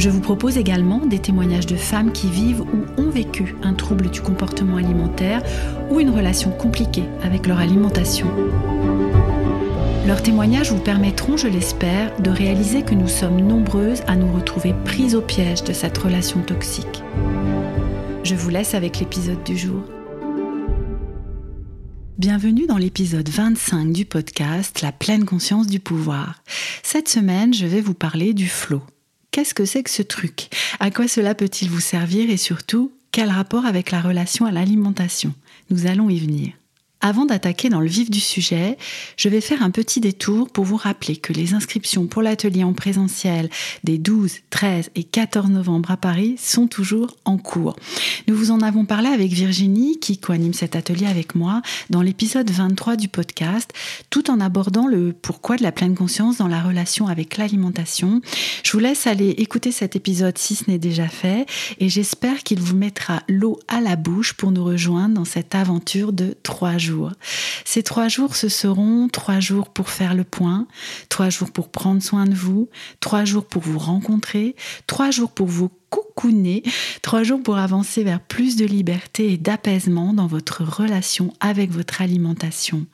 Je vous propose également des témoignages de femmes qui vivent ou ont vécu un trouble du comportement alimentaire ou une relation compliquée avec leur alimentation. Leurs témoignages vous permettront, je l'espère, de réaliser que nous sommes nombreuses à nous retrouver prises au piège de cette relation toxique. Je vous laisse avec l'épisode du jour. Bienvenue dans l'épisode 25 du podcast La pleine conscience du pouvoir. Cette semaine, je vais vous parler du flow. Qu'est-ce que c'est que ce truc? À quoi cela peut-il vous servir? Et surtout, quel rapport avec la relation à l'alimentation? Nous allons y venir. Avant d'attaquer dans le vif du sujet, je vais faire un petit détour pour vous rappeler que les inscriptions pour l'atelier en présentiel des 12, 13 et 14 novembre à Paris sont toujours en cours. Nous vous en avons parlé avec Virginie, qui coanime cet atelier avec moi, dans l'épisode 23 du podcast, tout en abordant le pourquoi de la pleine conscience dans la relation avec l'alimentation. Je vous laisse aller écouter cet épisode si ce n'est déjà fait, et j'espère qu'il vous mettra l'eau à la bouche pour nous rejoindre dans cette aventure de trois jours. Ces trois jours, ce seront trois jours pour faire le point, trois jours pour prendre soin de vous, trois jours pour vous rencontrer, trois jours pour vous coucouner, trois jours pour avancer vers plus de liberté et d'apaisement dans votre relation avec votre alimentation,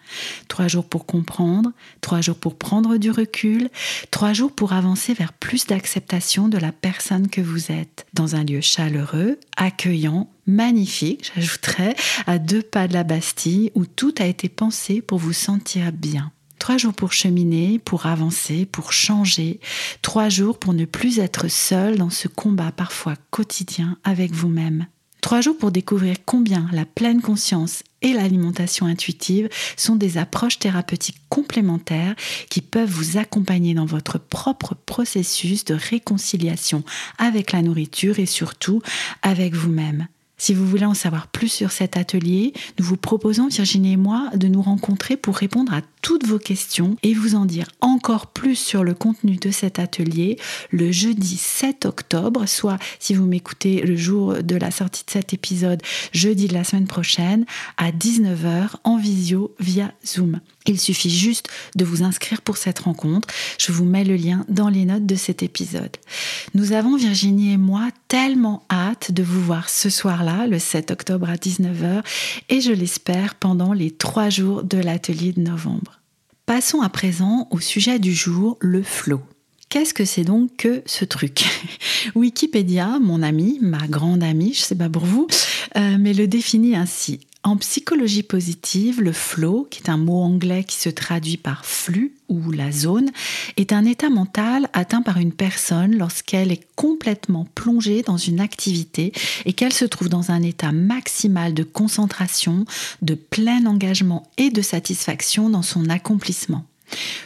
trois jours pour comprendre, trois jours pour prendre du recul, trois jours pour avancer vers plus d'acceptation de la personne que vous êtes, dans un lieu chaleureux, accueillant, magnifique, j'ajouterais, à deux pas de la Bastille, où tout a été pensé pour vous sentir bien. Trois jours pour cheminer, pour avancer, pour changer. Trois jours pour ne plus être seul dans ce combat parfois quotidien avec vous-même. Trois jours pour découvrir combien la pleine conscience et l'alimentation intuitive sont des approches thérapeutiques complémentaires qui peuvent vous accompagner dans votre propre processus de réconciliation avec la nourriture et surtout avec vous-même. Si vous voulez en savoir plus sur cet atelier, nous vous proposons, Virginie et moi, de nous rencontrer pour répondre à toutes vos questions et vous en dire encore plus sur le contenu de cet atelier le jeudi 7 octobre, soit si vous m'écoutez le jour de la sortie de cet épisode, jeudi de la semaine prochaine, à 19h en visio via Zoom. Il suffit juste de vous inscrire pour cette rencontre. Je vous mets le lien dans les notes de cet épisode. Nous avons, Virginie et moi, tellement hâte de vous voir ce soir-là, le 7 octobre à 19h, et je l'espère pendant les trois jours de l'atelier de novembre. Passons à présent au sujet du jour, le flow. Qu'est-ce que c'est donc que ce truc? Wikipédia, mon ami, ma grande amie, je sais pas pour vous, euh, mais le définit ainsi. En psychologie positive, le flow, qui est un mot anglais qui se traduit par flux ou la zone, est un état mental atteint par une personne lorsqu'elle est complètement plongée dans une activité et qu'elle se trouve dans un état maximal de concentration, de plein engagement et de satisfaction dans son accomplissement.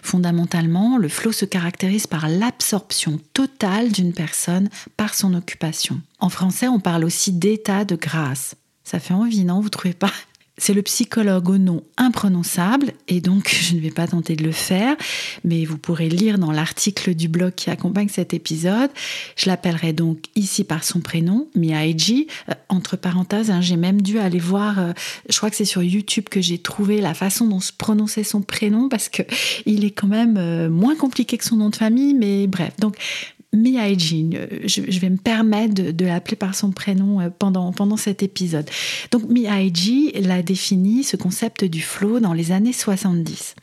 Fondamentalement, le flow se caractérise par l'absorption totale d'une personne par son occupation. En français, on parle aussi d'état de grâce. Ça fait envie, non Vous trouvez pas? C'est le psychologue au nom imprononçable et donc je ne vais pas tenter de le faire, mais vous pourrez lire dans l'article du blog qui accompagne cet épisode. Je l'appellerai donc ici par son prénom, Miyaji. Euh, entre parenthèses, hein, j'ai même dû aller voir, euh, je crois que c'est sur YouTube que j'ai trouvé la façon dont se prononçait son prénom parce que il est quand même euh, moins compliqué que son nom de famille, mais bref. Donc Miyaji, je, je, vais me permettre de, l'appeler par son prénom euh, pendant, pendant cet épisode. Donc Miyaji l'a défini, ce concept du flow, dans les années 70.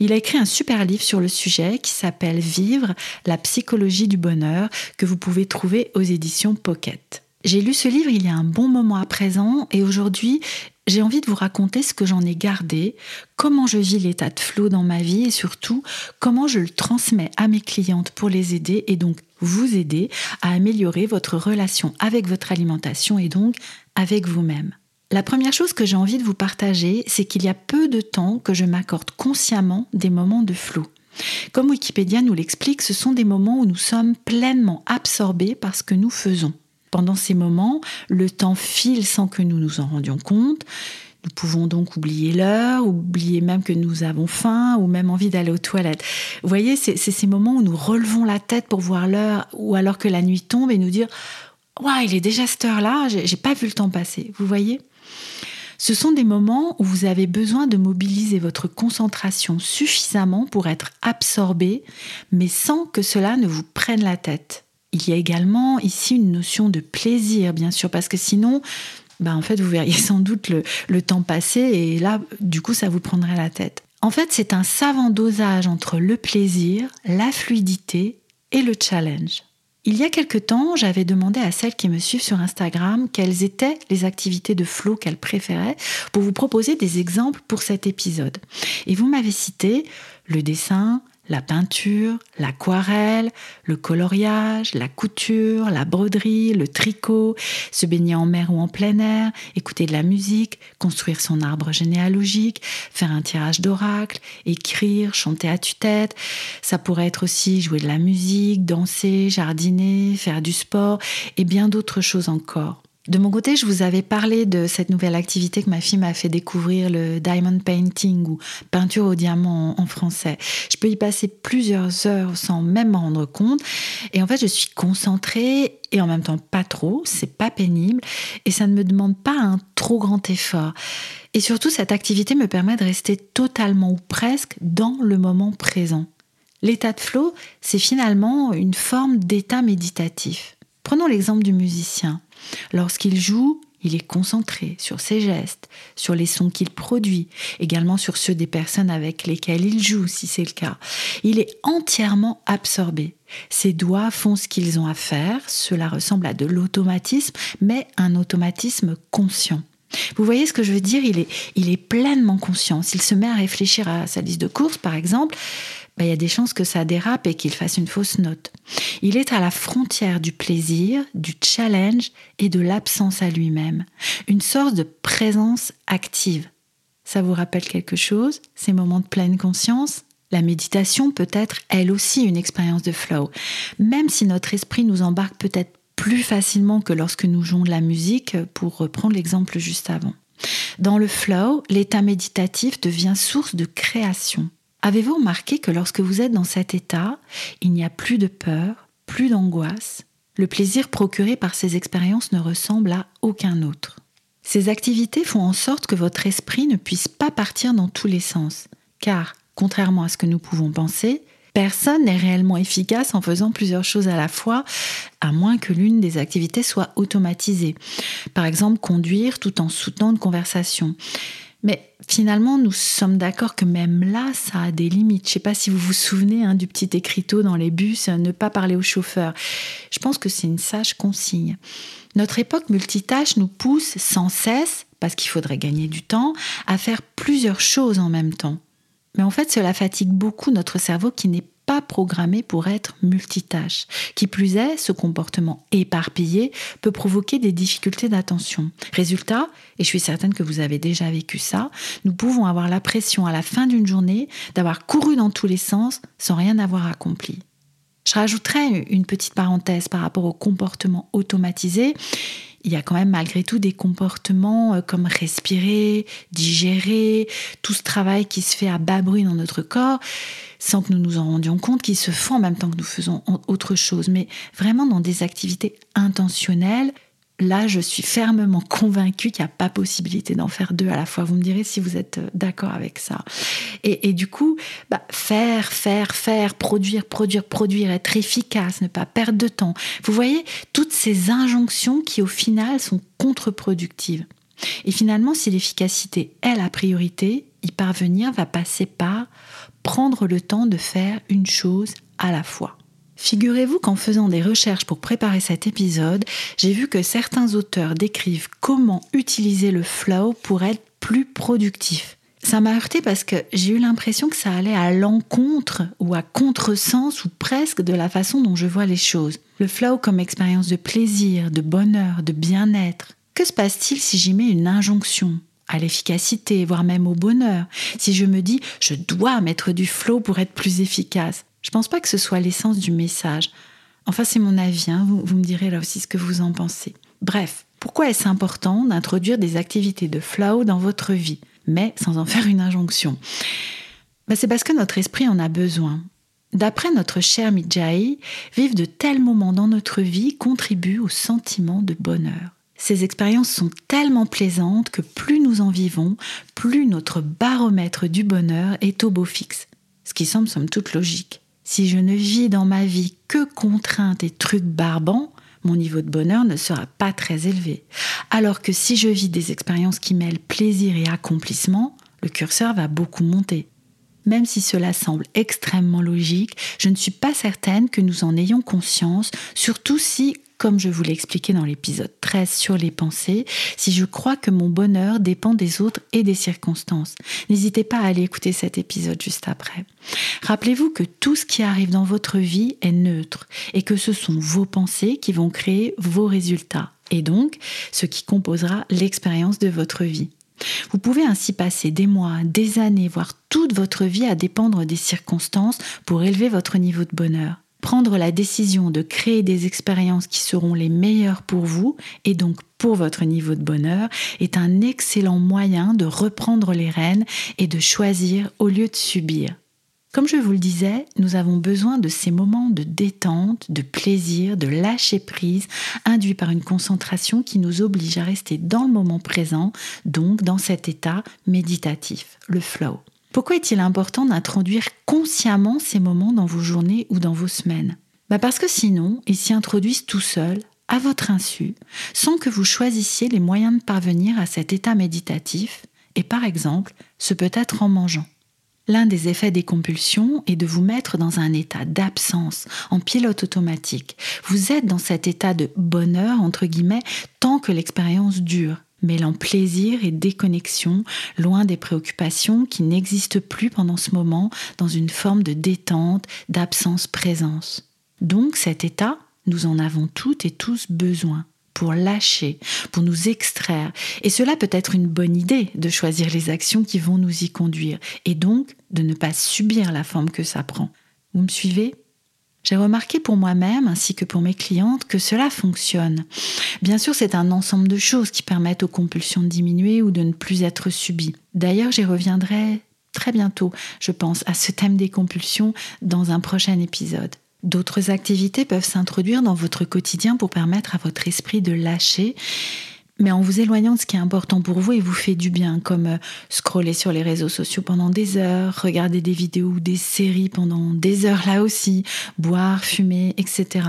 Il a écrit un super livre sur le sujet qui s'appelle Vivre, la psychologie du bonheur, que vous pouvez trouver aux éditions Pocket. J'ai lu ce livre il y a un bon moment à présent et aujourd'hui j'ai envie de vous raconter ce que j'en ai gardé, comment je vis l'état de flow dans ma vie et surtout comment je le transmets à mes clientes pour les aider et donc vous aider à améliorer votre relation avec votre alimentation et donc avec vous-même. La première chose que j'ai envie de vous partager, c'est qu'il y a peu de temps que je m'accorde consciemment des moments de flou. Comme Wikipédia nous l'explique, ce sont des moments où nous sommes pleinement absorbés par ce que nous faisons. Pendant ces moments, le temps file sans que nous nous en rendions compte. Nous pouvons donc oublier l'heure, oublier même que nous avons faim ou même envie d'aller aux toilettes. Vous voyez, c'est ces moments où nous relevons la tête pour voir l'heure ou alors que la nuit tombe et nous dire Waouh, il est déjà cette heure-là, j'ai pas vu le temps passer. Vous voyez? Ce sont des moments où vous avez besoin de mobiliser votre concentration suffisamment pour être absorbé, mais sans que cela ne vous prenne la tête. Il y a également ici une notion de plaisir, bien sûr, parce que sinon, bah en fait, vous verriez sans doute le, le temps passer et là, du coup, ça vous prendrait la tête. En fait, c'est un savant dosage entre le plaisir, la fluidité et le challenge. Il y a quelque temps, j'avais demandé à celles qui me suivent sur Instagram quelles étaient les activités de flow qu'elles préféraient pour vous proposer des exemples pour cet épisode. Et vous m'avez cité le dessin, la peinture, l'aquarelle, le coloriage, la couture, la broderie, le tricot, se baigner en mer ou en plein air, écouter de la musique, construire son arbre généalogique, faire un tirage d'oracle, écrire, chanter à tue-tête. Ça pourrait être aussi jouer de la musique, danser, jardiner, faire du sport et bien d'autres choses encore. De mon côté, je vous avais parlé de cette nouvelle activité que ma fille m'a fait découvrir, le diamond painting ou peinture au diamant en, français. Je peux y passer plusieurs heures sans même m'en rendre compte. Et en fait, je suis concentrée et en même temps pas trop. C'est pas pénible et ça ne me demande pas un trop grand effort. Et surtout, cette activité me permet de rester totalement ou presque dans le moment présent. L'état de flow, c'est finalement une forme d'état méditatif. Prenons l'exemple du musicien. Lorsqu'il joue, il est concentré sur ses gestes, sur les sons qu'il produit, également sur ceux des personnes avec lesquelles il joue, si c'est le cas. Il est entièrement absorbé. Ses doigts font ce qu'ils ont à faire, cela ressemble à de l'automatisme, mais un automatisme conscient. Vous voyez ce que je veux dire? Il est, il est pleinement conscient. S'il se met à réfléchir à sa liste de courses, par exemple, ben, il y a des chances que ça dérape et qu'il fasse une fausse note. Il est à la frontière du plaisir, du challenge et de l'absence à lui-même. Une sorte de présence active. Ça vous rappelle quelque chose Ces moments de pleine conscience? La méditation peut être elle aussi une expérience de flow. Même si notre esprit nous embarque peut-être plus facilement que lorsque nous jouons de la musique, pour reprendre l'exemple juste avant. Dans le flow, l'état méditatif devient source de création. Avez-vous remarqué que lorsque vous êtes dans cet état, il n'y a plus de peur, plus d'angoisse? Le plaisir procuré par ces expériences ne ressemble à aucun autre. Ces activités font en sorte que votre esprit ne puisse pas partir dans tous les sens, car, contrairement à ce que nous pouvons penser, personne n'est réellement efficace en faisant plusieurs choses à la fois, à moins que l'une des activités soit automatisée. Par exemple, conduire tout en soutenant une conversation. Mais finalement, nous sommes d'accord que même là, ça a des limites. Je ne sais pas si vous vous souvenez hein, du petit écriteau dans les bus, euh, ne pas parler au chauffeur. Je pense que c'est une sage consigne. Notre époque multitâche nous pousse sans cesse, parce qu'il faudrait gagner du temps, à faire plusieurs choses en même temps. Mais en fait, cela fatigue beaucoup notre cerveau qui n'est pas programmé pour être multitâche. Qui plus est, ce comportement éparpillé peut provoquer des difficultés d'attention. Résultat, et je suis certaine que vous avez déjà vécu ça, nous pouvons avoir la pression à la fin d'une journée d'avoir couru dans tous les sens sans rien avoir accompli. Je rajouterai une petite parenthèse par rapport au comportement automatisé il y a quand même malgré tout des comportements euh, comme respirer, digérer, tout ce travail qui se fait à bas bruit dans notre corps, sans que nous nous en rendions compte, qui se font en même temps que nous faisons autre chose, mais vraiment dans des activités intentionnelles là, je suis fermement convaincue qu'il n'y a pas possibilité d'en faire deux à la fois. Vous me direz si vous êtes euh, d'accord avec ça. Et, du coup, bah, faire, faire, faire, produire, produire, produire, être efficace, ne pas perdre de temps. Vous voyez, toutes ces injonctions qui, au final, sont contre-productives. Et finalement, si l'efficacité est la priorité, y parvenir va passer par prendre le temps de faire une chose à la fois. Figurez-vous qu'en faisant des recherches pour préparer cet épisode, j'ai vu que certains auteurs décrivent comment utiliser le flow pour être plus productif. Ça m'a heurté parce que j'ai eu l'impression que ça allait à l'encontre ou à contresens ou presque de la façon dont je vois les choses. Le flow comme expérience de plaisir, de bonheur, de bien-être. Que se passe-t-il si j'y mets une injonction à l'efficacité, voire même au bonheur? Si je me dis je dois mettre du flow pour être plus efficace, je pense pas que ce soit l'essence du message. Enfin, c'est mon avis, hein. vous, me direz là aussi ce que vous en pensez. Bref, pourquoi est-ce important d'introduire des activités de flow dans votre vie, mais sans en faire une injonction? Ben, C'est parce que notre esprit en a besoin. D'après notre cher Midjai, vivre de tels moments dans notre vie contribue au sentiment de bonheur. Ces expériences sont tellement plaisantes que plus nous en vivons, plus notre baromètre du bonheur est au beau fixe. Ce qui semble somme toute logique. Si je ne vis dans ma vie que contraintes et trucs barbants, mon niveau de bonheur ne sera pas très élevé. Alors que si je vis des expériences qui mêlent plaisir et accomplissement, le curseur va beaucoup monter. Même si cela semble extrêmement logique, je ne suis pas certaine que nous en ayons conscience, surtout si, comme je vous l'ai expliqué dans l'épisode 13 sur les pensées, si je crois que mon bonheur dépend des autres et des circonstances. N'hésitez pas à aller écouter cet épisode juste après. Rappelez-vous que tout ce qui arrive dans votre vie est neutre et que ce sont vos pensées qui vont créer vos résultats et donc ce qui composera l'expérience de votre vie. Vous pouvez ainsi passer des mois, des années, voire toute votre vie à dépendre des circonstances pour élever votre niveau de bonheur. Prendre la décision de créer des expériences qui seront les meilleures pour vous et donc pour votre niveau de bonheur est un excellent moyen de reprendre les rênes et de choisir au lieu de subir. Comme je vous le disais, nous avons besoin de ces moments de détente, de plaisir, de lâcher prise, induits par une concentration qui nous oblige à rester dans le moment présent, donc dans cet état méditatif, le flow. Pourquoi est-il important d'introduire consciemment ces moments dans vos journées ou dans vos semaines? Bah Parce que sinon, ils s'y introduisent tout seuls, à votre insu, sans que vous choisissiez les moyens de parvenir à cet état méditatif, et par exemple, ce peut être en mangeant. L'un des effets des compulsions est de vous mettre dans un état d'absence, en pilote automatique. Vous êtes dans cet état de bonheur, entre guillemets, tant que l'expérience dure mêlant plaisir et déconnexion, loin des préoccupations qui n'existent plus pendant ce moment, dans une forme de détente, d'absence-présence. Donc cet état, nous en avons toutes et tous besoin pour lâcher, pour nous extraire. Et cela peut être une bonne idée de choisir les actions qui vont nous y conduire, et donc de ne pas subir la forme que ça prend. Vous me suivez? J'ai remarqué pour moi-même ainsi que pour mes clientes que cela fonctionne. Bien sûr, c'est un ensemble de choses qui permettent aux compulsions de diminuer ou de ne plus être subies. D'ailleurs, j'y reviendrai très bientôt, je pense, à ce thème des compulsions dans un prochain épisode. D'autres activités peuvent s'introduire dans votre quotidien pour permettre à votre esprit de lâcher mais en vous éloignant de ce qui est important pour vous et vous fait du bien, comme euh, scroller sur les réseaux sociaux pendant des heures, regarder des vidéos ou des séries pendant des heures là aussi, boire, fumer, etc.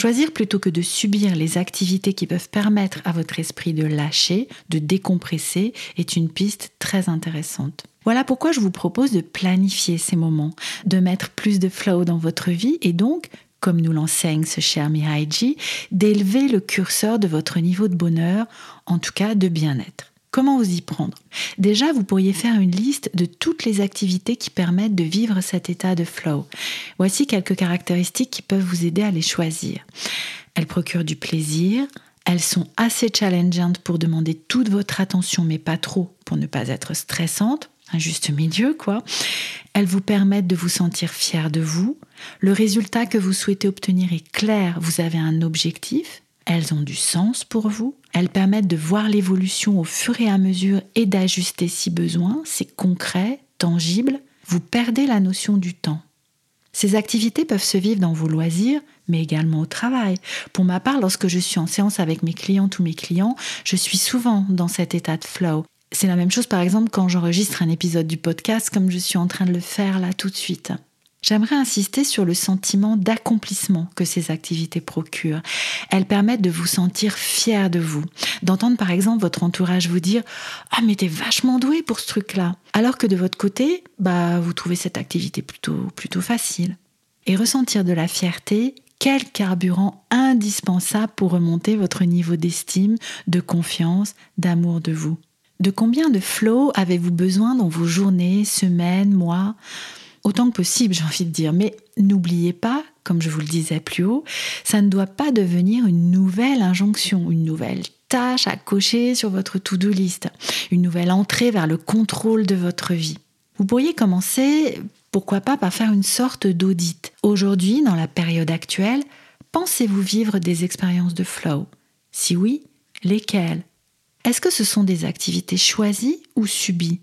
Choisir plutôt que de subir les activités qui peuvent permettre à votre esprit de lâcher, de décompresser, est une piste très intéressante. Voilà pourquoi je vous propose de planifier ces moments, de mettre plus de flow dans votre vie et donc comme nous l'enseigne ce cher Mihaiji, d'élever le curseur de votre niveau de bonheur, en tout cas de bien-être. Comment vous y prendre? Déjà, vous pourriez faire une liste de toutes les activités qui permettent de vivre cet état de flow. Voici quelques caractéristiques qui peuvent vous aider à les choisir. Elles procurent du plaisir, elles sont assez challengeantes pour demander toute votre attention, mais pas trop pour ne pas être stressantes un juste milieu, quoi. Elles vous permettent de vous sentir fier de vous. Le résultat que vous souhaitez obtenir est clair, vous avez un objectif. Elles ont du sens pour vous. Elles permettent de voir l'évolution au fur et à mesure et d'ajuster si besoin. C'est concret, tangible. Vous perdez la notion du temps. Ces activités peuvent se vivre dans vos loisirs, mais également au travail. Pour ma part, lorsque je suis en séance avec mes clientes ou mes clients, je suis souvent dans cet état de flow. C'est la même chose par exemple quand j'enregistre un épisode du podcast comme je suis en train de le faire là tout de suite. J'aimerais insister sur le sentiment d'accomplissement que ces activités procurent. Elles permettent de vous sentir fier de vous, d'entendre par exemple votre entourage vous dire "Ah mais t'es vachement doué pour ce truc-là", alors que de votre côté, bah vous trouvez cette activité plutôt plutôt facile. Et ressentir de la fierté, quel carburant indispensable pour remonter votre niveau d'estime, de confiance, d'amour de vous? De combien de flow avez-vous besoin dans vos journées, semaines, mois? Autant que possible, j'ai envie de dire. Mais n'oubliez pas, comme je vous le disais plus haut, ça ne doit pas devenir une nouvelle injonction, une nouvelle tâche à cocher sur votre to-do list, une nouvelle entrée vers le contrôle de votre vie. Vous pourriez commencer, pourquoi pas, par faire une sorte d'audit. Aujourd'hui, dans la période actuelle, pensez-vous vivre des expériences de flow? Si oui, lesquelles? Est-ce que ce sont des activités choisies ou subies?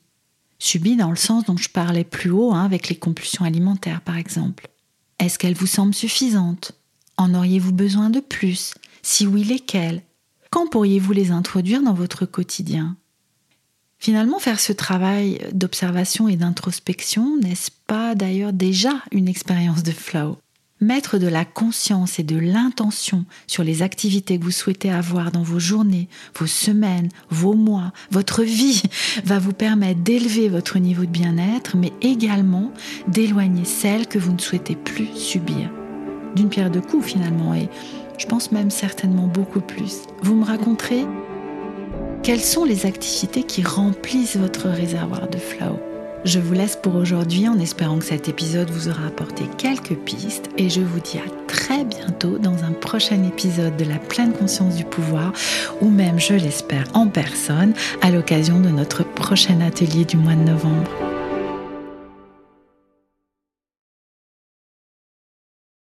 Subies dans le sens dont je parlais plus haut, hein, avec les compulsions alimentaires par exemple. Est-ce qu'elles vous semblent suffisantes? En auriez-vous besoin de plus? Si oui, lesquelles? Quand pourriez-vous les introduire dans votre quotidien? Finalement, faire ce travail d'observation et d'introspection, n'est-ce pas d'ailleurs déjà une expérience de flow? Mettre de la conscience et de l'intention sur les activités que vous souhaitez avoir dans vos journées, vos semaines, vos mois, votre vie va vous permettre d'élever votre niveau de bien-être, mais également d'éloigner celles que vous ne souhaitez plus subir. D'une pierre deux coups finalement, et je pense même certainement beaucoup plus. Vous me raconterez quelles sont les activités qui remplissent votre réservoir de flow je vous laisse pour aujourd'hui en espérant que cet épisode vous aura apporté quelques pistes et je vous dis à très bientôt dans un prochain épisode de la pleine conscience du pouvoir ou même, je l'espère, en personne à l'occasion de notre prochain atelier du mois de novembre.